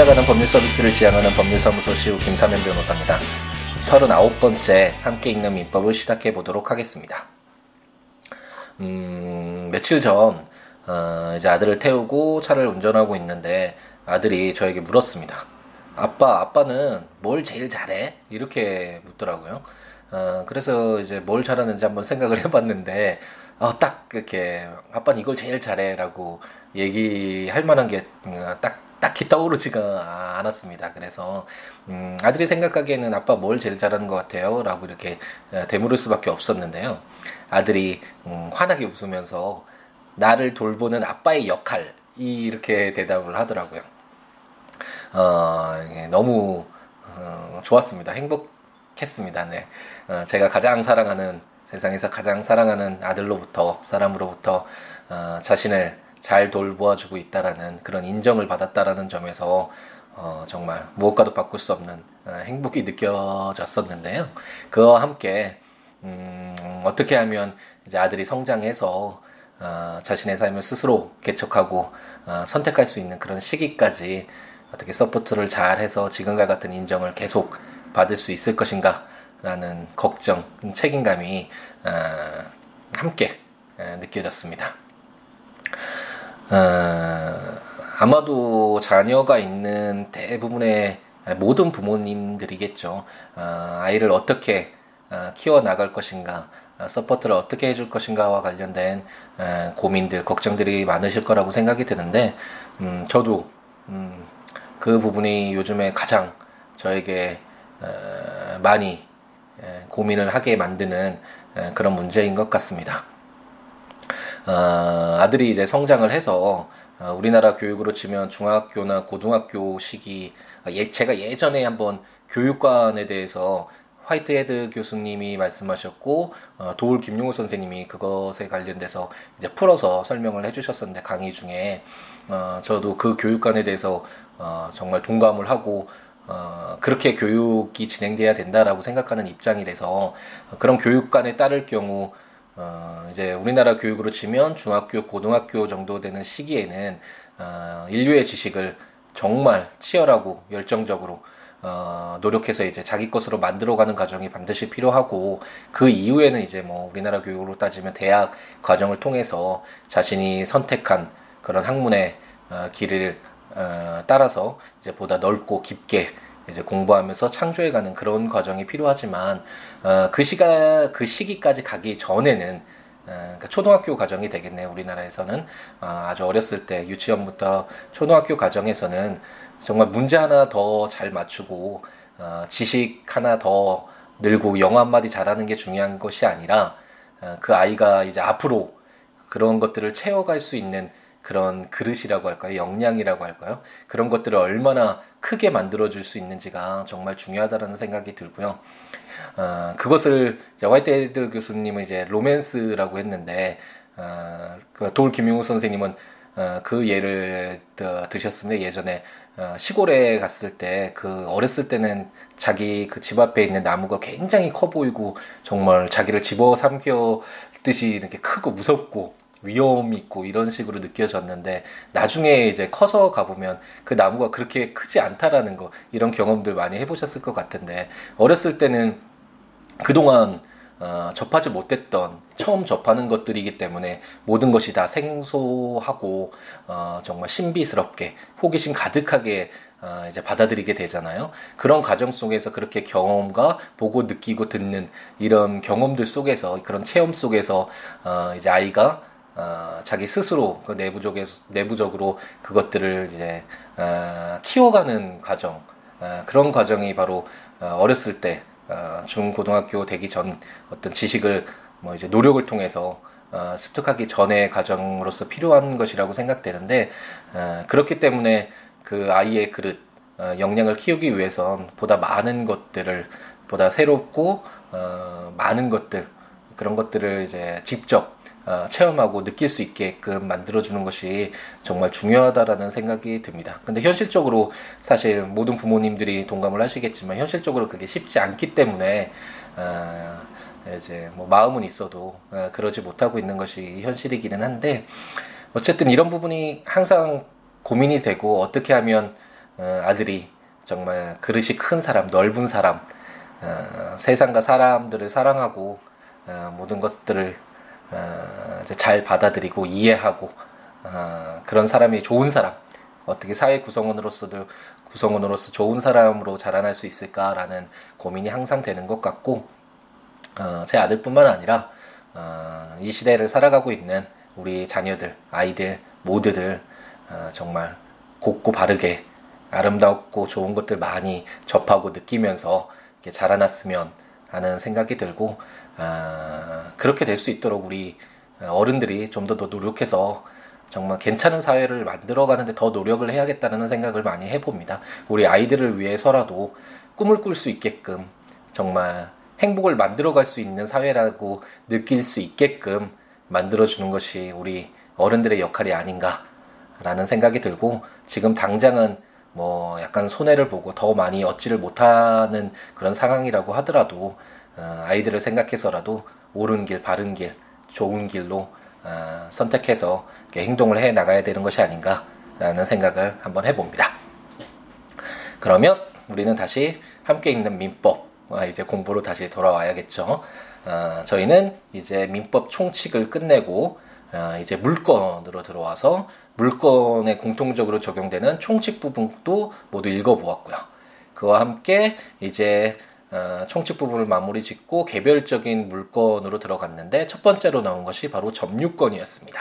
찾아가는 법률 서비스를 지향하는 법률사무소 시우 김사면 변호사입니다. 39번째 함께 읽는 민법을 시작해 보도록 하겠습니다. 음, 며칠 전 어, 이제 아들을 태우고 차를 운전하고 있는데 아들이 저에게 물었습니다. 아빠, 아빠는 뭘 제일 잘해? 이렇게 묻더라고요. 어, 그래서 이제 뭘 잘하는지 한번 생각을 해봤는데, 어, 딱 이렇게, 아빠는 이걸 제일 잘해 라고 얘기할 만한 게 어, 딱, 딱히 떠오르지가 않았습니다. 그래서, 음, 아들이 생각하기에는 아빠 뭘 제일 잘하는 것 같아요? 라고 이렇게 어, 되물을 수밖에 없었는데요. 아들이, 음, 환하게 웃으면서, 나를 돌보는 아빠의 역할, 이렇게 대답을 하더라고요. 어, 너무 어, 좋았습니다. 행복했습니다. 네. 어, 제가 가장 사랑하는 세상에서 가장 사랑하는 아들로부터 사람으로부터 어, 자신을 잘 돌보아주고 있다라는 그런 인정을 받았다라는 점에서 어, 정말 무엇과도 바꿀 수 없는 어, 행복이 느껴졌었는데요. 그와 함께 음, 어떻게 하면 이제 아들이 성장해서 어, 자신의 삶을 스스로 개척하고 어, 선택할 수 있는 그런 시기까지 어떻게 support를 잘 해서 지금과 같은 인정을 계속 받을 수 있을 것인가 라는 걱정, 책임감이 어, 함께 어, 느껴졌습니다. 어, 아마도 자녀가 있는 대부분의 모든 부모님들이겠죠. 아이를 어떻게 키워 나갈 것인가, support를 어떻게 해줄 것인가와 관련된 고민들, 걱정들이 많으실 거라고 생각이 드는데, 음, 저도 음, 그 부분이 요즘에 가장 저에게 많이 고민을 하게 만드는 그런 문제인 것 같습니다. 어, 아들이 이제 성장을 해서 어, 우리나라 교육으로 치면 중학교나 고등학교 시기 아, 제가 예전에 한번 교육관에 대해서 화이트헤드 교수님이 말씀하셨고 어, 도울 김용호 선생님이 그것에 관련돼서 이제 풀어서 설명을 해주셨었는데 강의 중에. 어, 저도 그 교육관에 대해서 어, 정말 동감을 하고 어, 그렇게 교육이 진행돼야 된다라고 생각하는 입장이 돼서 그런 교육관에 따를 경우 어, 이제 우리나라 교육으로 치면 중학교, 고등학교 정도 되는 시기에는 어, 인류의 지식을 정말 치열하고 열정적으로 어, 노력해서 이제 자기 것으로 만들어가는 과정이 반드시 필요하고 그 이후에는 이제 뭐 우리나라 교육으로 따지면 대학 과정을 통해서 자신이 선택한 그런 학문의 어, 길을 어, 따라서 이제 보다 넓고 깊게 이제 공부하면서 창조해가는 그런 과정이 필요하지만 어, 그 시가 그 시기까지 가기 전에는 어, 그러니까 초등학교 과정이 되겠네요. 우리나라에서는 어, 아주 어렸을 때 유치원부터 초등학교 과정에서는 정말 문제 하나 더 잘 맞추고 어, 지식 하나 더 늘고 영어 한마디 잘하는 게 중요한 것이 아니라 어, 그 아이가 이제 앞으로 그런 것들을 채워갈 수 있는 그런 그릇이라고 할까요? 역량이라고 할까요? 그런 것들을 얼마나 크게 만들어줄 수 있는지가 정말 중요하다는 생각이 들고요. 어, 그것을 화이트헤드 교수님은 이제 로맨스라고 했는데 어, 그돌 김용우 선생님은 어, 그 예를 드셨습니다. 예전에 어, 시골에 갔을 때 그 어렸을 때는 자기 그 집 앞에 있는 나무가 굉장히 커 보이고 정말 자기를 집어삼켜 듯이 이렇게 크고 무섭고 위험 있고 이런 식으로 느껴졌는데 나중에 이제 커서 가보면 그 나무가 그렇게 크지 않다라는 거 이런 경험들 많이 해보셨을 것 같은데 어렸을 때는 그동안 어, 접하지 못했던 처음 접하는 것들이기 때문에 모든 것이 다 생소하고 어, 정말 신비스럽게 호기심 가득하게 어, 이제 받아들이게 되잖아요. 그런 과정 속에서 그렇게 경험과 보고 느끼고 듣는 이런 경험들 속에서 그런 체험 속에서 어, 이제 아이가 어, 자기 스스로 그 내부적에서 내부적으로 그것들을 이제 어, 키워가는 과정 어, 그런 과정이 바로 어, 어렸을 때 어, 중고등학교 되기 전 어떤 지식을 뭐 이제 노력을 통해서 어, 습득하기 전의 과정으로서 필요한 것이라고 생각되는데 어, 그렇기 때문에 그 아이의 그릇 어, 역량을 키우기 위해선 보다 많은 것들을 보다 새롭고 어, 많은 것들 그런 것들을 이제 직접 어, 체험하고 느낄 수 있게끔 만들어주는 것이 정말 중요하다라는 생각이 듭니다. 근데 현실적으로 사실 모든 부모님들이 동감을 하시겠지만 현실적으로 그게 쉽지 않기 때문에 어, 이제 뭐 마음은 있어도 어, 그러지 못하고 있는 것이 현실이기는 한데 어쨌든 이런 부분이 항상 고민이 되고 어떻게 하면 어, 아들이 정말 그릇이 큰 사람, 넓은 사람, 어, 세상과 사람들을 사랑하고 어, 모든 것들을 어, 잘 받아들이고 이해하고 어, 그런 사람이 좋은 사람, 어떻게 사회 구성원으로서도 구성원으로서 좋은 사람으로 자라날 수 있을까라는 고민이 항상 되는 것 같고 어, 제 아들뿐만 아니라 어, 이 시대를 살아가고 있는 우리 자녀들, 아이들 모두들 어, 정말 곱고 바르게 아름답고 좋은 것들 많이 접하고 느끼면서 이렇게 자라났으면 하는 생각이 들고 어, 그렇게 될 수 있도록 우리 어른들이 좀더 노력해서 정말 괜찮은 사회를 만들어가는데 더 노력을 해야겠다는 생각을 많이 해봅니다. 우리 아이들을 위해서라도 꿈을 꿀 수 있게끔 정말 행복을 만들어갈 수 있는 사회라고 느낄 수 있게끔 만들어주는 것이 우리 어른들의 역할이 아닌가라는 생각이 들고 지금 당장은 뭐 약간 손해를 보고 더 많이 얻지를 못하는 그런 상황이라고 하더라도 어, 아이들을 생각해서라도 옳은 길, 바른 길, 좋은 길로 어, 선택해서 행동을 해 나가야 되는 것이 아닌가라는 생각을 한번 해봅니다. 그러면 우리는 다시 함께 읽는 민법 어, 이제 공부로 다시 돌아와야겠죠. 어, 저희는 이제 민법 총칙을 끝내고 어, 이제 물건으로 들어와서 물건에 공통적으로 적용되는 총칙 부분도 모두 읽어보았고요. 그와 함께 이제 어, 총칙 부분을 마무리 짓고 개별적인 물건으로 들어갔는데 첫 번째로 나온 것이 바로 점유권이었습니다.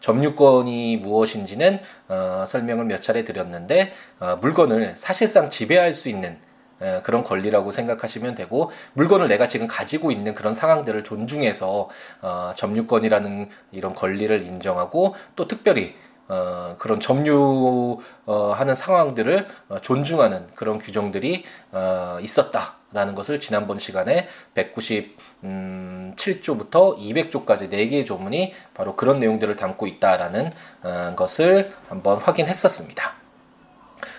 점유권이 무엇인지는 어, 설명을 몇 차례 드렸는데 어, 물건을 사실상 지배할 수 있는 에, 그런 권리라고 생각하시면 되고 물건을 내가 지금 가지고 있는 그런 상황들을 존중해서 어, 점유권이라는 이런 권리를 인정하고 또 특별히 어, 그런 점유하는 상황들을 어, 존중하는 그런 규정들이 어, 있었다 라는 것을 지난번 시간에 197조부터 200조까지 4개의 조문이 바로 그런 내용들을 담고 있다라는 어, 것을 한번 확인했었습니다.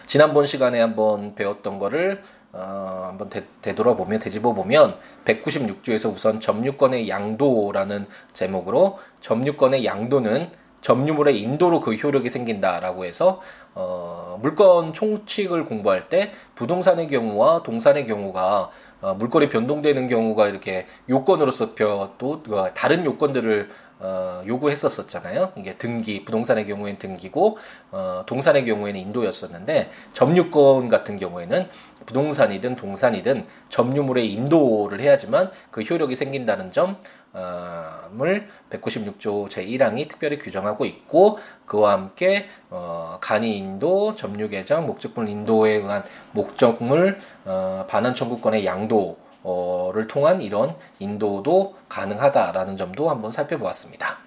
지난번 시간에 한번 배웠던 거를 어, 한번 되, 되돌아보면 되짚어 보면 196조에서 우선 점유권의 양도라는 제목으로 점유권의 양도는 점유물의 인도로 그 효력이 생긴다라고 해서 어, 물건 총칙을 공부할 때 부동산의 경우와 동산의 경우가 어, 물건이 변동되는 경우가 이렇게 요건으로서 또 어, 다른 요건들을 어, 요구했었었잖아요. 이게 등기, 부동산의 경우에는 등기고, 어, 동산의 경우에는 인도였었는데, 점유권 같은 경우에는 부동산이든 동산이든 점유물의 인도를 해야지만 그 효력이 생긴다는 점, 을 196조 제1항이 특별히 규정하고 있고 그와 함께 어, 간이 인도, 점유 개정, 목적물 인도에 의한 목적물 어, 반환 청구권의 양도 를 통한 이런 인도도 가능하다라는 점도 한번 살펴보았습니다.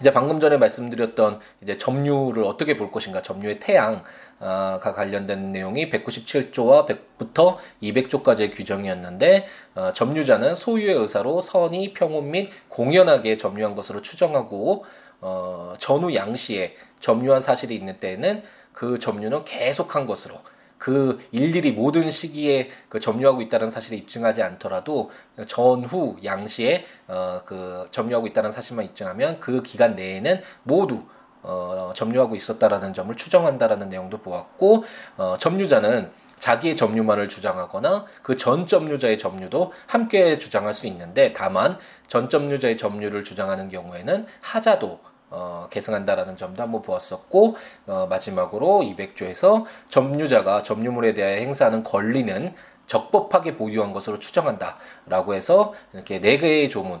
이제 방금 전에 말씀드렸던 이제 점유를 어떻게 볼 것인가, 점유의 태양과 관련된 내용이 197조와 100부터 200조까지의 규정이었는데 어, 점유자는 소유의 의사로 선의, 평온 및 공연하게 점유한 것으로 추정하고 어, 전후 양시에 점유한 사실이 있는 때에는 그 점유는 계속한 것으로 그 일일이 모든 시기에 그 점유하고 있다는 사실을 입증하지 않더라도 전후 양시에 어, 그 점유하고 있다는 사실만 입증하면 그 기간 내에는 모두 어, 점유하고 있었다라는 점을 추정한다라는 내용도 보았고 어, 점유자는 자기의 점유만을 주장하거나 그 전 점유자의 점유도 함께 주장할 수 있는데 다만 전 점유자의 점유를 주장하는 경우에는 하자도 어, 계승한다라는 점도 한번 보았었고 어, 마지막으로 200조에서 점유자가 점유물에 대하여 행사하는 권리는 적법하게 보유한 것으로 추정한다라고 해서 이렇게 네 개의 조문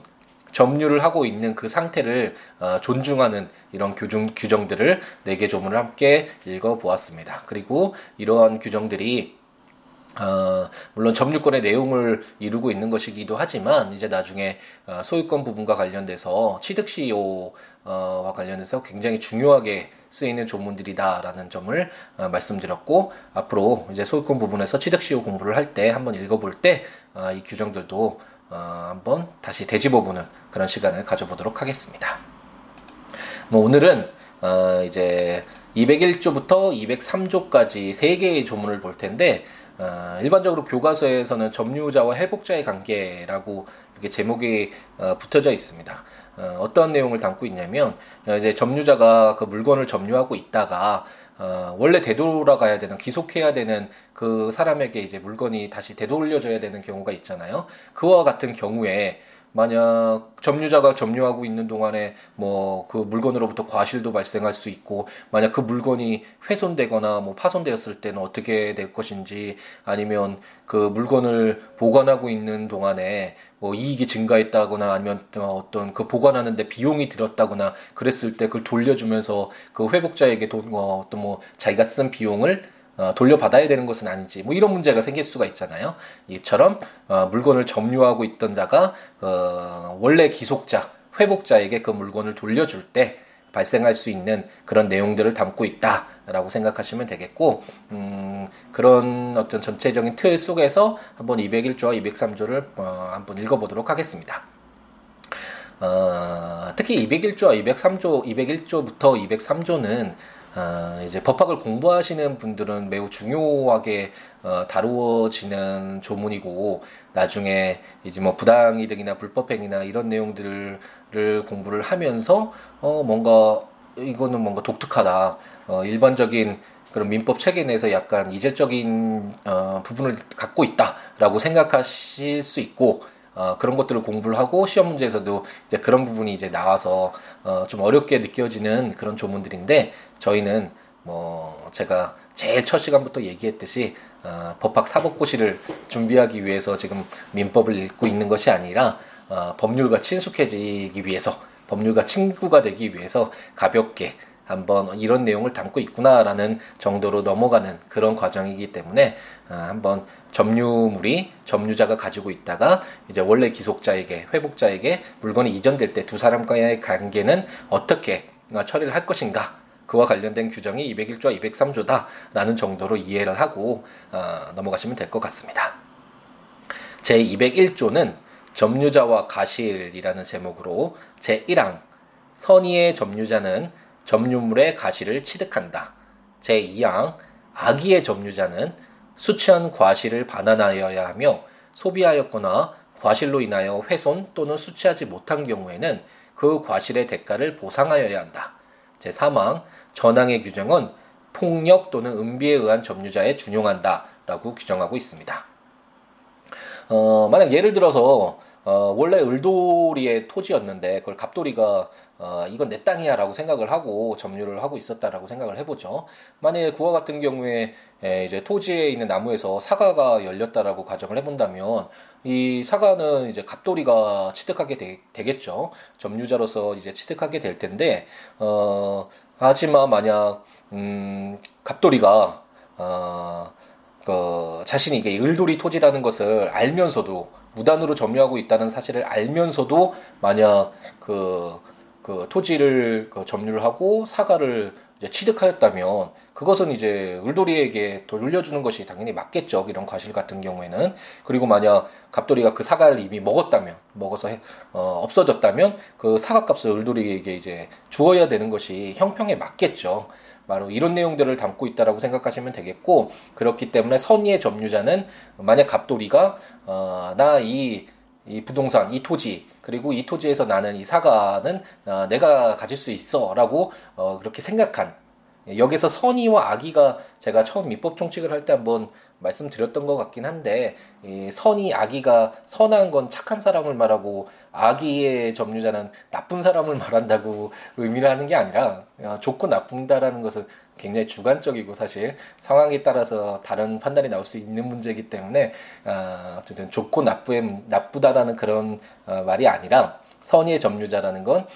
점유를 하고 있는 그 상태를 어, 존중하는 이런 규정, 규정들을 네 개 조문을 함께 읽어 보았습니다. 그리고 이러한 규정들이 어, 물론 점유권의 내용을 이루고 있는 것이기도 하지만 이제 나중에 어, 소유권 부분과 관련돼서 취득 시효와 관련해서 굉장히 중요하게 쓰이는 조문들이다라는 점을 어, 말씀드렸고 앞으로 이제 소유권 부분에서 취득 시효 공부를 할 때 한번 읽어볼 때이 어, 규정들도 어, 한번 다시 되짚어보는 그런 시간을 가져보도록 하겠습니다. 뭐 오늘은 어, 이제 201조부터 203조까지 세 개의 조문을 볼 텐데 어, 일반적으로 교과서에서는 점유자와 회복자의 관계라고 이렇게 제목이 어, 붙어져 있습니다. 어, 어떤 내용을 담고 있냐면 어, 이제 점유자가 그 물건을 점유하고 있다가 어, 원래 되돌아가야 되는 기속해야 되는 그 사람에게 이제 물건이 다시 되돌려져야 되는 경우가 있잖아요. 그와 같은 경우에 만약 점유자가 점유하고 있는 동안에 뭐 그 물건으로부터 과실도 발생할 수 있고 만약 그 물건이 훼손되거나 뭐 파손되었을 때는 어떻게 될 것인지 아니면 그 물건을 보관하고 있는 동안에 뭐 이익이 증가했다거나 아니면 어떤 그 보관하는데 비용이 들었다거나 그랬을 때 그걸 돌려주면서 그 회복자에게 도, 뭐 어떤 뭐 자기가 쓴 비용을 어, 돌려받아야 되는 것은 아닌지 뭐 이런 문제가 생길 수가 있잖아요. 이처럼 어, 물건을 점유하고 있던 자가 어, 원래 기속자 회복자에게 그 물건을 돌려줄 때 발생할 수 있는 그런 내용들을 담고 있다라고 생각하시면 되겠고 음, 그런 어떤 전체적인 틀 속에서 한번 201조와 203조를 어, 한번 읽어보도록 하겠습니다. 어, 특히 201조와 203조, 201조부터 203조는 어, 이제 법학을 공부하시는 분들은 매우 중요하게 어, 다루어지는 조문이고 나중에 이제 뭐 부당이득이나 불법행위나 이런 내용들을 공부를 하면서 어 뭔가 이거는 뭔가 독특하다. 어 일반적인 그런 민법 체계 내에서 약간 이질적인 어 부분을 갖고 있다라고 생각하실 수 있고 어, 그런 것들을 공부를 하고 시험 문제에서도 이제 그런 부분이 이제 나와서 어, 좀 어렵게 느껴지는 그런 조문들인데 저희는 뭐 제가 제일 첫 시간부터 얘기했듯이 어, 법학 사법고시를 준비하기 위해서 지금 민법을 읽고 있는 것이 아니라 어, 법률과 친숙해지기 위해서 법률과 친구가 되기 위해서 가볍게 한번 이런 내용을 담고 있구나라는 정도로 넘어가는 그런 과정이기 때문에 어, 한번 점유물이 점유자가 가지고 있다가 이제 원래 기속자에게 회복자에게 물건이 이전될 때 두 사람과의 관계는 어떻게 어, 처리를 할 것인가 그와 관련된 규정이 201조와 203조다라는 정도로 이해를 하고 어, 넘어가시면 될 것 같습니다. 제 201조는 점유자와 가실이라는 제목으로 제 1항 선의의 점유자는 점유물의 가실을 취득한다. 제 2항 악의의 점유자는 수취한 과실을 반환하여야 하며 소비하였거나 과실로 인하여 훼손 또는 수취하지 못한 경우에는 그 과실의 대가를 보상하여야 한다. 제 3항 전항의 규정은 폭력 또는 은비에 의한 점유자에 준용한다. 라고 규정하고 있습니다. 어, 만약 예를 들어서 어, 원래 을돌이의 토지였는데 그걸 갑돌이가 어, 이건 내 땅이야라고 생각을 하고 점유를 하고 있었다라고 생각을 해보죠. 만약에 그와 같은 경우에 에, 이제 토지에 있는 나무에서 사과가 열렸다라고 가정을 해본다면 이 사과는 이제 갑돌이가 취득하게 되, 겠죠 점유자로서 이제 취득하게 될 텐데 어, 하지만 만약 음, 갑돌이가 어, 그 자신이 이게 을돌이 토지라는 것을 알면서도 무단으로 점유하고 있다는 사실을 알면서도 만약 그, 그 토지를 그 점유를 하고 사과를 이제 취득하였다면 그것은 이제 을돌이에게 돌려주는 것이 당연히 맞겠죠. 이런 과실 같은 경우에는. 그리고 만약 갑돌이가 그 사과를 이미 먹었다면, 먹어서 어, 없어졌다면 그 사과값을 을돌이에게 이제 주어야 되는 것이 형평에 맞겠죠. 바로 이런 내용들을 담고 있다라고 생각하시면 되겠고 그렇기 때문에 선의의 점유자는 만약 갑돌이가 어, 나이 이 부동산, 이 토지, 그리고 이 토지에서 나는 이 사과는 어, 내가 가질 수 있어라고 어, 그렇게 생각한 여기서 선의와 악의가 제가 처음 민법 총칙을 할 때 한번 말씀드렸던 것 같긴 한데 이 선의 악의가 선한 건 착한 사람을 말하고 악의의 점유자는 나쁜 사람을 말한다고 의미를 하는 게 아니라 어, 좋고 나쁜다라는 것은 굉장히 주관적이고 사실 상황에 따라서 다른 판단이 나올 수 있는 문제이기 때문에 어, 어쨌든 좋고 나쁘의 나쁘다라는 그런 어, 말이 아니라 선의의 점유자라는 건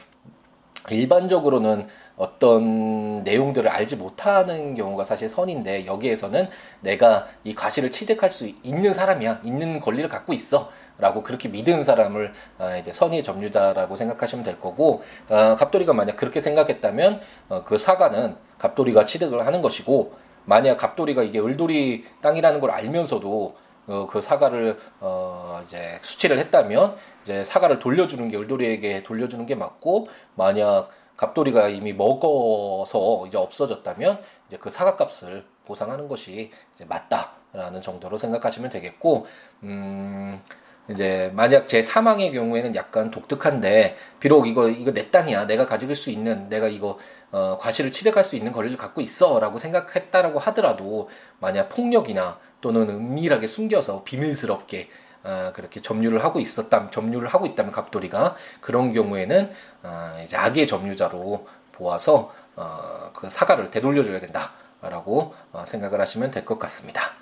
일반적으로는 어떤 내용들을 알지 못하는 경우가 사실 선인데 여기에서는 내가 이 과실을 취득할 수 있는 사람이야 있는 권리를 갖고 있어 라고 그렇게 믿은 사람을 어, 이제 선의 점유자라고 생각하시면 될 거고 어, 갑돌이가 만약 그렇게 생각했다면 어, 그 사과는 갑돌이가 취득을 하는 것이고 만약 갑돌이가 이게 을돌이 땅이라는 걸 알면서도 어, 그 사과를 어 이제 수치를 했다면 이제 사과를 돌려주는 게 을돌이에게 돌려주는 게 맞고 만약 갑돌이가 이미 먹어서 이제 없어졌다면 이제 그 사과값을 보상하는 것이 이제 맞다라는 정도로 생각하시면 되겠고 음 이제 만약 제 사망의 경우에는 약간 독특한데 비록 이거 이거 내 땅이야 내가 가질 수 있는 내가 이거 어, 과실을 취득할 수 있는 권리를 갖고 있어라고 생각했다라고 하더라도 만약 폭력이나 또는 은밀하게 숨겨서 비밀스럽게 어, 그렇게 점유를 하고 있었다 점유를 하고 있다면 갑돌이가 그런 경우에는 어, 이제 악의 점유자로 보아서 어, 그 사과를 되돌려줘야 된다라고 어, 생각을 하시면 될 것 같습니다.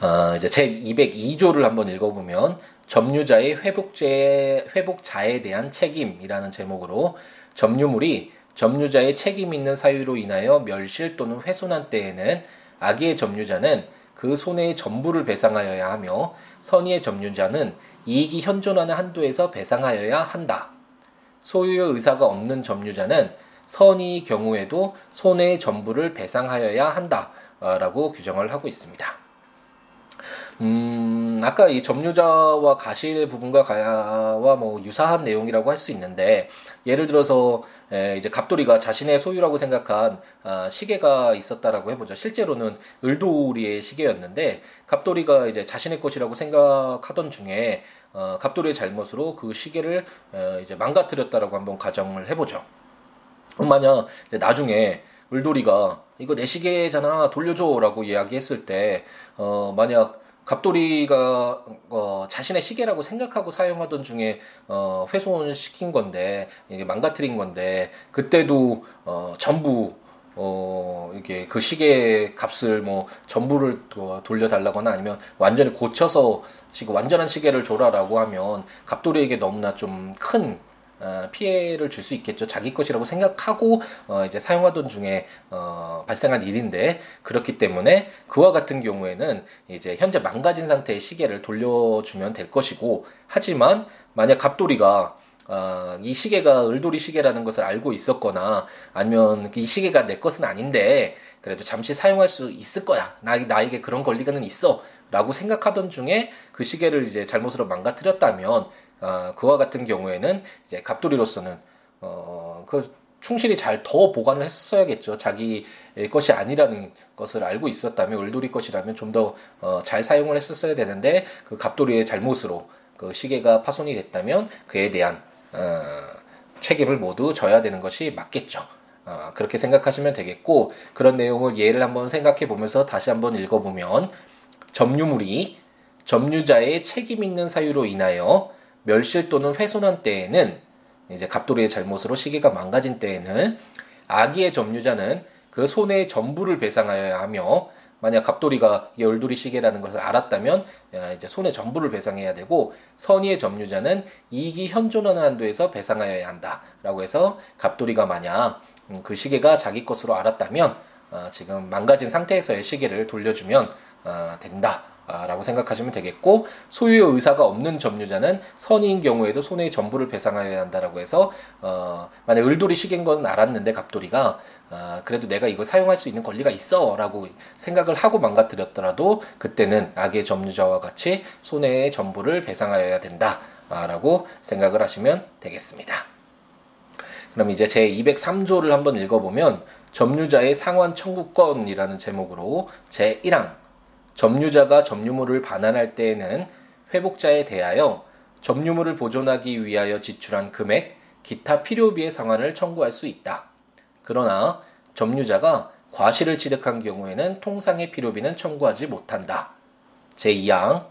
어, 이제 제 202조를 한번 읽어보면 점유자의 회복제 회복자에 대한 책임이라는 제목으로 점유물이 점유자의 책임 있는 사유로 인하여 멸실 또는 훼손한 때에는 악의 점유자는 그 손해의 전부를 배상하여야 하며 선의의 점유자는 이익이 현존하는 한도에서 배상하여야 한다. 소유의 의사가 없는 점유자는 선의 경우에도 손해의 전부를 배상하여야 한다라고 규정을 하고 있습니다. 음, 아까 이 점유자와 가실 부분과 가야와 뭐 유사한 내용이라고 할 수 있는데 예를 들어서 에, 이제 갑돌이가 자신의 소유라고 생각한 아, 시계가 있었다라고 해보죠. 실제로는 을돌이의 시계였는데 갑돌이가 이제 자신의 것이라고 생각하던 중에 어, 갑돌이의 잘못으로 그 시계를 어, 이제 망가뜨렸다라고 한번 가정을 해보죠. 만약 나중에 을돌이가 이거 내 시계잖아 돌려줘라고 이야기했을 때 어, 만약 갑돌이가 어, 자신의 시계라고 생각하고 사용하던 중에 어, 훼손시킨 건데 이게 망가뜨린 건데 그때도 어, 전부 어, 이게 그 시계 값을 뭐 전부를 돌려달라거나 아니면 완전히 고쳐서 완전한 시계를 줘라라고 하면 갑돌이에게 너무나 좀큰 어, 피해를 줄 수 있겠죠. 자기 것이라고 생각하고 어, 이제 사용하던 중에 어, 발생한 일인데 그렇기 때문에 그와 같은 경우에는 이제 현재 망가진 상태의 시계를 돌려주면 될 것이고 하지만 만약 갑돌이가 어, 이 시계가 을돌이 시계라는 것을 알고 있었거나 아니면 이 시계가 내 것은 아닌데 그래도 잠시 사용할 수 있을 거야. 나, 나에게 그런 권리가는 있어. 라고 생각하던 중에 그 시계를 이제 잘못으로 망가뜨렸다면 어, 그와 같은 경우에는 이제 갑돌이로서는 어, 그 충실히 잘 더 보관을 했어야겠죠. 자기 것이 아니라는 것을 알고 있었다면 을돌이 것이라면 좀 더잘 어, 사용을 했었어야 되는데 그 갑돌이의 잘못으로 그 시계가 파손이 됐다면 그에 대한 어, 책임을 모두 져야 되는 것이 맞겠죠. 어, 그렇게 생각하시면 되겠고 그런 내용을 예를 한번 생각해 보면서 다시 한번 읽어보면 점유물이 점유자의 책임 있는 사유로 인하여 멸실 또는 훼손한 때에는 이제 갑돌이의 잘못으로 시계가 망가진 때에는 아기의 점유자는 그 손해의 전부를 배상하여야 하며 만약 갑돌이가 이 얼돌이 시계라는 것을 알았다면 이제 손해 전부를 배상해야 되고 선의의 점유자는 이익이 현존하는 한도에서 배상하여야 한다라고 해서 갑돌이가 만약 음, 그 시계가 자기 것으로 알았다면 어, 지금 망가진 상태에서의 시계를 돌려주면 어, 된다. 라고 생각하시면 되겠고 소유의 의사가 없는 점유자는 선의인 경우에도 손해의 전부를 배상하여야 한다라고 해서 어 만약 을돌이 시계인 건 알았는데 갑돌이가 어 그래도 내가 이거 사용할 수 있는 권리가 있어라고 생각을 하고 망가뜨렸더라도 그때는 악의 점유자와 같이 손해의 전부를 배상하여야 된다라고 생각을 하시면 되겠습니다. 그럼 이제 제 203조를 한번 읽어보면 점유자의 상환 청구권이라는 제목으로 제 1항 점유자가 점유물을 반환할 때에는 회복자에 대하여 점유물을 보존하기 위하여 지출한 금액, 기타 필요비의 상환을 청구할 수 있다. 그러나 점유자가 과실을 취득한 경우에는 통상의 필요비는 청구하지 못한다. 제2항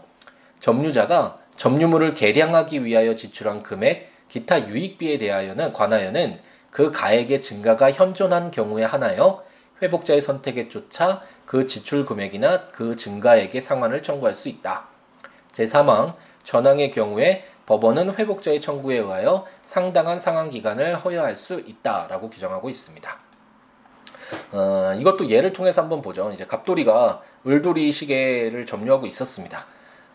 점유자가 점유물을 개량하기 위하여 지출한 금액, 기타 유익비에 대하여는 관하여는 그 가액의 증가가 현존한 경우에 하나여 회복자의 선택에 쫓아 그 지출 금액이나 그 증가액의 상환을 청구할 수 있다. 제3항 전항의 경우에 법원은 회복자의 청구에 의하여 상당한 상환 기간을 허여할 수 있다라고 규정하고 있습니다. 어, 이것도 예를 통해서 한번 보죠. 이제 갑돌이가 을돌이 시계를 점유하고 있었습니다.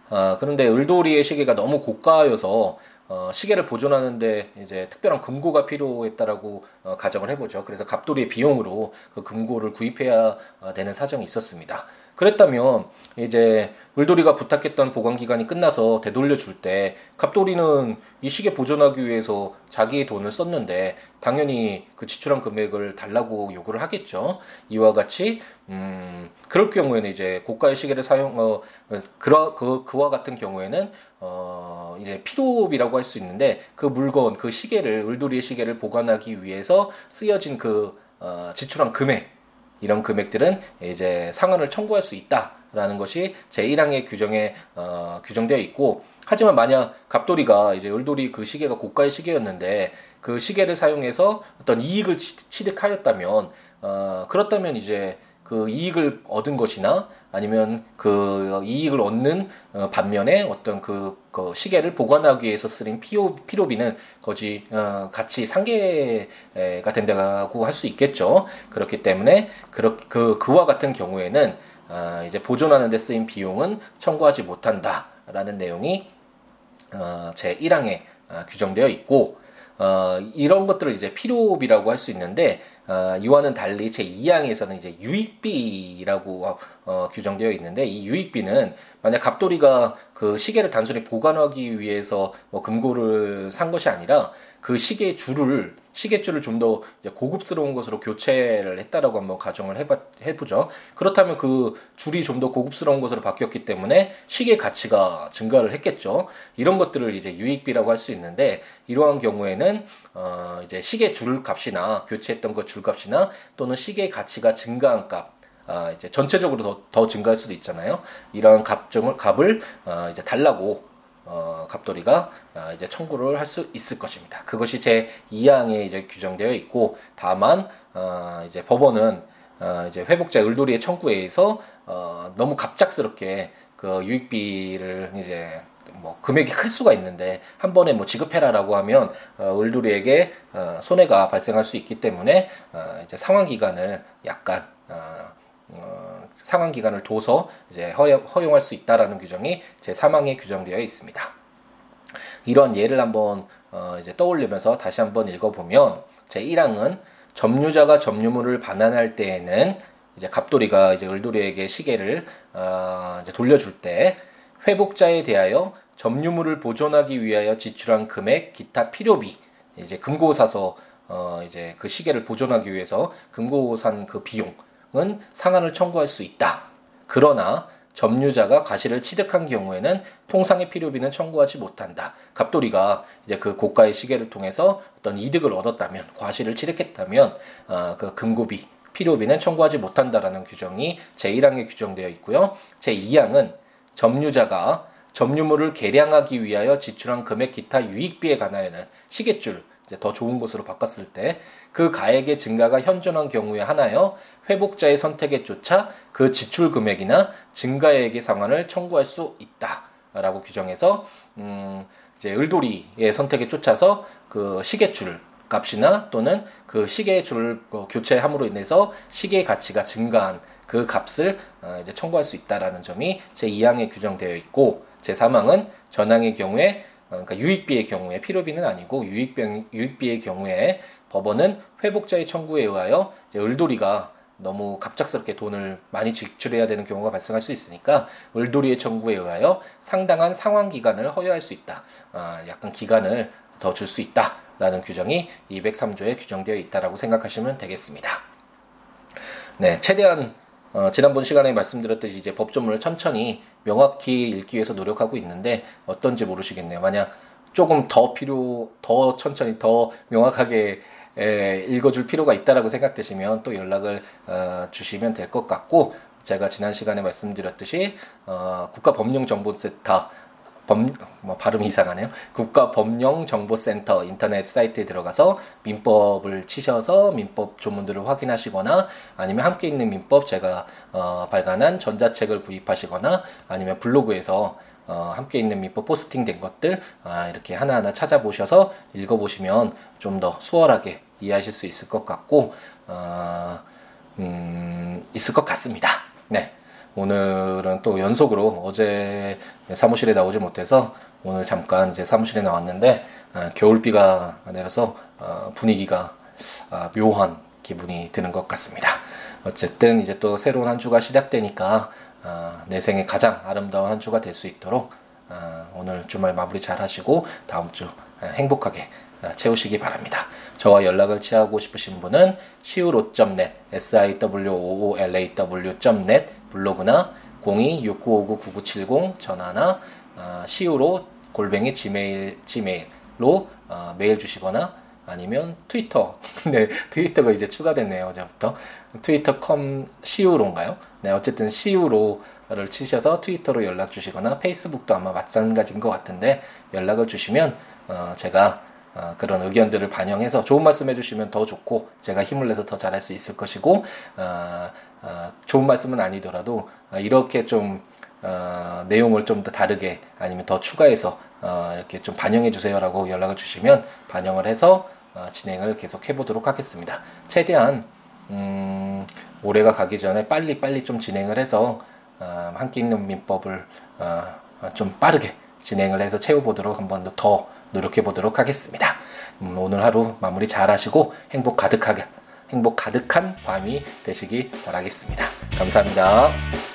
어, 그런데 을돌이의 시계가 너무 고가여서 어, 시계를 보존하는데 이제 특별한 금고가 필요했다라고 어, 가정을 해보죠. 그래서 갑돌이의 비용으로 그 금고를 구입해야 어, 되는 사정이 있었습니다. 그랬다면 이제 물돌이가 부탁했던 보관 기간이 끝나서 되돌려 줄 때 갑돌이는 이 시계 보존하기 위해서 자기의 돈을 썼는데 당연히 그 지출한 금액을 달라고 요구를 하겠죠. 이와 같이 음 그럴 경우에는 이제 고가의 시계를 사용 어 그러 그 그와 같은 경우에는 어 이제 필요비라고 할 수 있는데 그 물건 그 시계를 울돌이의 시계를 보관하기 위해서 쓰여진 그 어, 지출한 금액 이런 금액들은 이제 상환을 청구할 수 있다라는 것이 제1항의 규정에 어, 규정되어 있고 하지만 만약 갑돌이가 이제 을돌이 그 시계가 고가의 시계였는데 그 시계를 사용해서 어떤 이익을 취득하였다면 어, 그렇다면 이제 그 이익을 얻은 것이나 아니면 그 이익을 얻는 어, 반면에 어떤 그, 그 시계를 보관하기 위해서 쓰인 피로, 피로비는 거지 어, 같이 상계가 된다고 할 수 있겠죠. 그렇기 때문에 그, 그 그와 같은 경우에는 어, 이제 보존하는 데 쓰인 비용은 청구하지 못한다라는 내용이 어, 제 1항에 어, 규정되어 있고 어, 이런 것들을 이제 필요비라고 할 수 있는데 어, 이와는 달리 제 2항에서는 이제 유익비라고 어, 규정되어 있는데 이 유익비는 만약 갑돌이가 그 시계를 단순히 보관하기 위해서 뭐 금고를 산 것이 아니라 그 시계 줄을 시계줄을 좀 더 고급스러운 것으로 교체를 했다라고 한번 가정을 해봐, 해보죠. 그렇다면 그 줄이 좀 더 고급스러운 것으로 바뀌었기 때문에 시계 가치가 증가를 했겠죠. 이런 것들을 이제 유익비라고 할 수 있는데 이러한 경우에는 어 이제 시계 줄 값이나 교체했던 그줄 값이나 또는 시계 가치가 증가한 값 아, 이제 전체적으로 더, 더 증가할 수도 있잖아요. 이러한 값을, 값을, 어, 이제 달라고 어, 갑돌이가 어, 이제 청구를 할 수 있을 것입니다. 그것이 제 2항에 이제 규정되어 있고 다만 어, 이제 법원은 어, 이제 회복자 을돌이의 청구에 의해서 어, 너무 갑작스럽게 그 유익비를 이제 뭐 금액이 클 수가 있는데 한 번에 뭐 지급해라라고 하면 어, 을돌이에게 어, 손해가 발생할 수 있기 때문에 어, 이제 상환 기간을 약간 어, 어, 상환 기간을 둬서 이제 허용, 허용할 수 있다라는 규정이 제 3항에 규정되어 있습니다. 이런 예를 한번 어, 이제 떠올리면서 다시 한번 읽어보면 제 1항은 점유자가 점유물을 반환할 때에는 이제 갑돌이가 이제 을돌이에게 시계를 어, 이제 돌려줄 때 회복자에 대하여 점유물을 보존하기 위하여 지출한 금액, 기타 필요비, 이제 금고 사서 어 이제 그 시계를 보존하기 위해서 금고 산 그 비용 은 상한을 청구할 수 있다. 그러나 점유자가 과실을 취득한 경우에는 통상의 필요비는 청구하지 못한다. 갑돌이가 이제 그 고가의 시계를 통해서 어떤 이득을 얻었다면, 과실을 취득했다면, 어, 그 금고비, 필요비는 청구하지 못한다라는 규정이 제1항에 규정되어 있고요. 제2항은 점유자가 점유물을 개량하기 위하여 지출한 금액 기타 유익비에 관하여는 시계줄, 이제 더 좋은 곳으로 바꿨을 때 그 가액의 증가가 현존한 경우에 하나여 회복자의 선택에 쫓아 그 지출 금액이나 증가액의 상환을 청구할 수 있다라고 규정해서 음 이제 을돌이의 선택에 쫓아서 그 시계줄 값이나 또는 그 시계줄 어, 교체함으로 인해서 시계 가치가 증가한 그 값을 어, 이제 청구할 수 있다라는 점이 제 2항에 규정되어 있고 제 3항은 전항의 경우에 어, 그러니까 유익비의 경우에 필요비는 아니고 유익비, 유익비의 경우에 법원은 회복자의 청구에 의하여 을돌이가 너무 갑작스럽게 돈을 많이 지출해야 되는 경우가 발생할 수 있으니까 을돌이의 청구에 의하여 상당한 상환 기간을 허용할 수 있다. 아, 약간 기간을 더 줄 수 있다라는 규정이 203조에 규정되어 있다라고 생각하시면 되겠습니다. 네, 최대한 어, 지난번 시간에 말씀드렸듯이 이제 법조문을 천천히 명확히 읽기 위해서 노력하고 있는데 어떤지 모르시겠네요. 만약 조금 더 필요, 더 천천히, 더 명확하게 에, 읽어줄 필요가 있다라고 생각되시면 또 연락을 어, 주시면 될 것 같고 제가 지난 시간에 말씀드렸듯이 어, 국가법령정보센터 범, 뭐 발음이 이상하네요. 국가법령정보센터 인터넷 사이트에 들어가서 민법을 치셔서 민법 조문들을 확인하시거나 아니면 함께 있는 민법 제가 어, 발간한 전자책을 구입하시거나 아니면 블로그에서 어, 함께 있는 민법 포스팅 된 것들 아, 이렇게 하나하나 찾아보셔서 읽어보시면 좀 더 수월하게 이해하실 수 있을 것 같고 어, 음, 있을 것 같습니다. 네. 오늘은 또 연속으로 어제 사무실에 나오지 못해서 오늘 잠깐 이제 사무실에 나왔는데 어, 겨울비가 내려서 어, 분위기가 어, 묘한 기분이 드는 것 같습니다. 어쨌든 이제 또 새로운 한 주가 시작되니까 어, 내 생에 가장 아름다운 한 주가 될 수 있도록 어, 오늘 주말 마무리 잘 하시고 다음 주 행복하게 채우시기 바랍니다. 저와 연락을 취하고 싶으신 분은 siwo.net, siwoolaw.net 블로그나 026959-9970 전화나 어, siwo 골뱅이 지메일 지메일로 어, 메일 주시거나 아니면 트위터 네 트위터가 이제 추가됐네요 어제부터 트위터 컴 시우로인가요? 네 어쨌든 시우로를 치셔서 트위터로 연락 주시거나 페이스북도 아마 마찬가지인 것 같은데 연락을 주시면 어, 제가 어, 그런 의견들을 반영해서 좋은 말씀 해주시면 더 좋고 제가 힘을 내서 더 잘할 수 있을 것이고 어, 어, 좋은 말씀은 아니더라도 어, 이렇게 좀 어, 내용을 좀 더 다르게 아니면 더 추가해서 어, 이렇게 좀 반영해 주세요라고 연락을 주시면 반영을 해서 어, 진행을 계속 해보도록 하겠습니다. 최대한 음, 올해가 가기 전에 빨리 빨리 좀 진행을 해서 어, 한끼 있는 민법을 어, 좀 빠르게 진행을 해서 채워보도록 한 번 더 노력해 보도록 하겠습니다. 음, 오늘 하루 마무리 잘 하시고 행복 가득하게 행복 가득한 밤이 되시기 바라겠습니다. 감사합니다.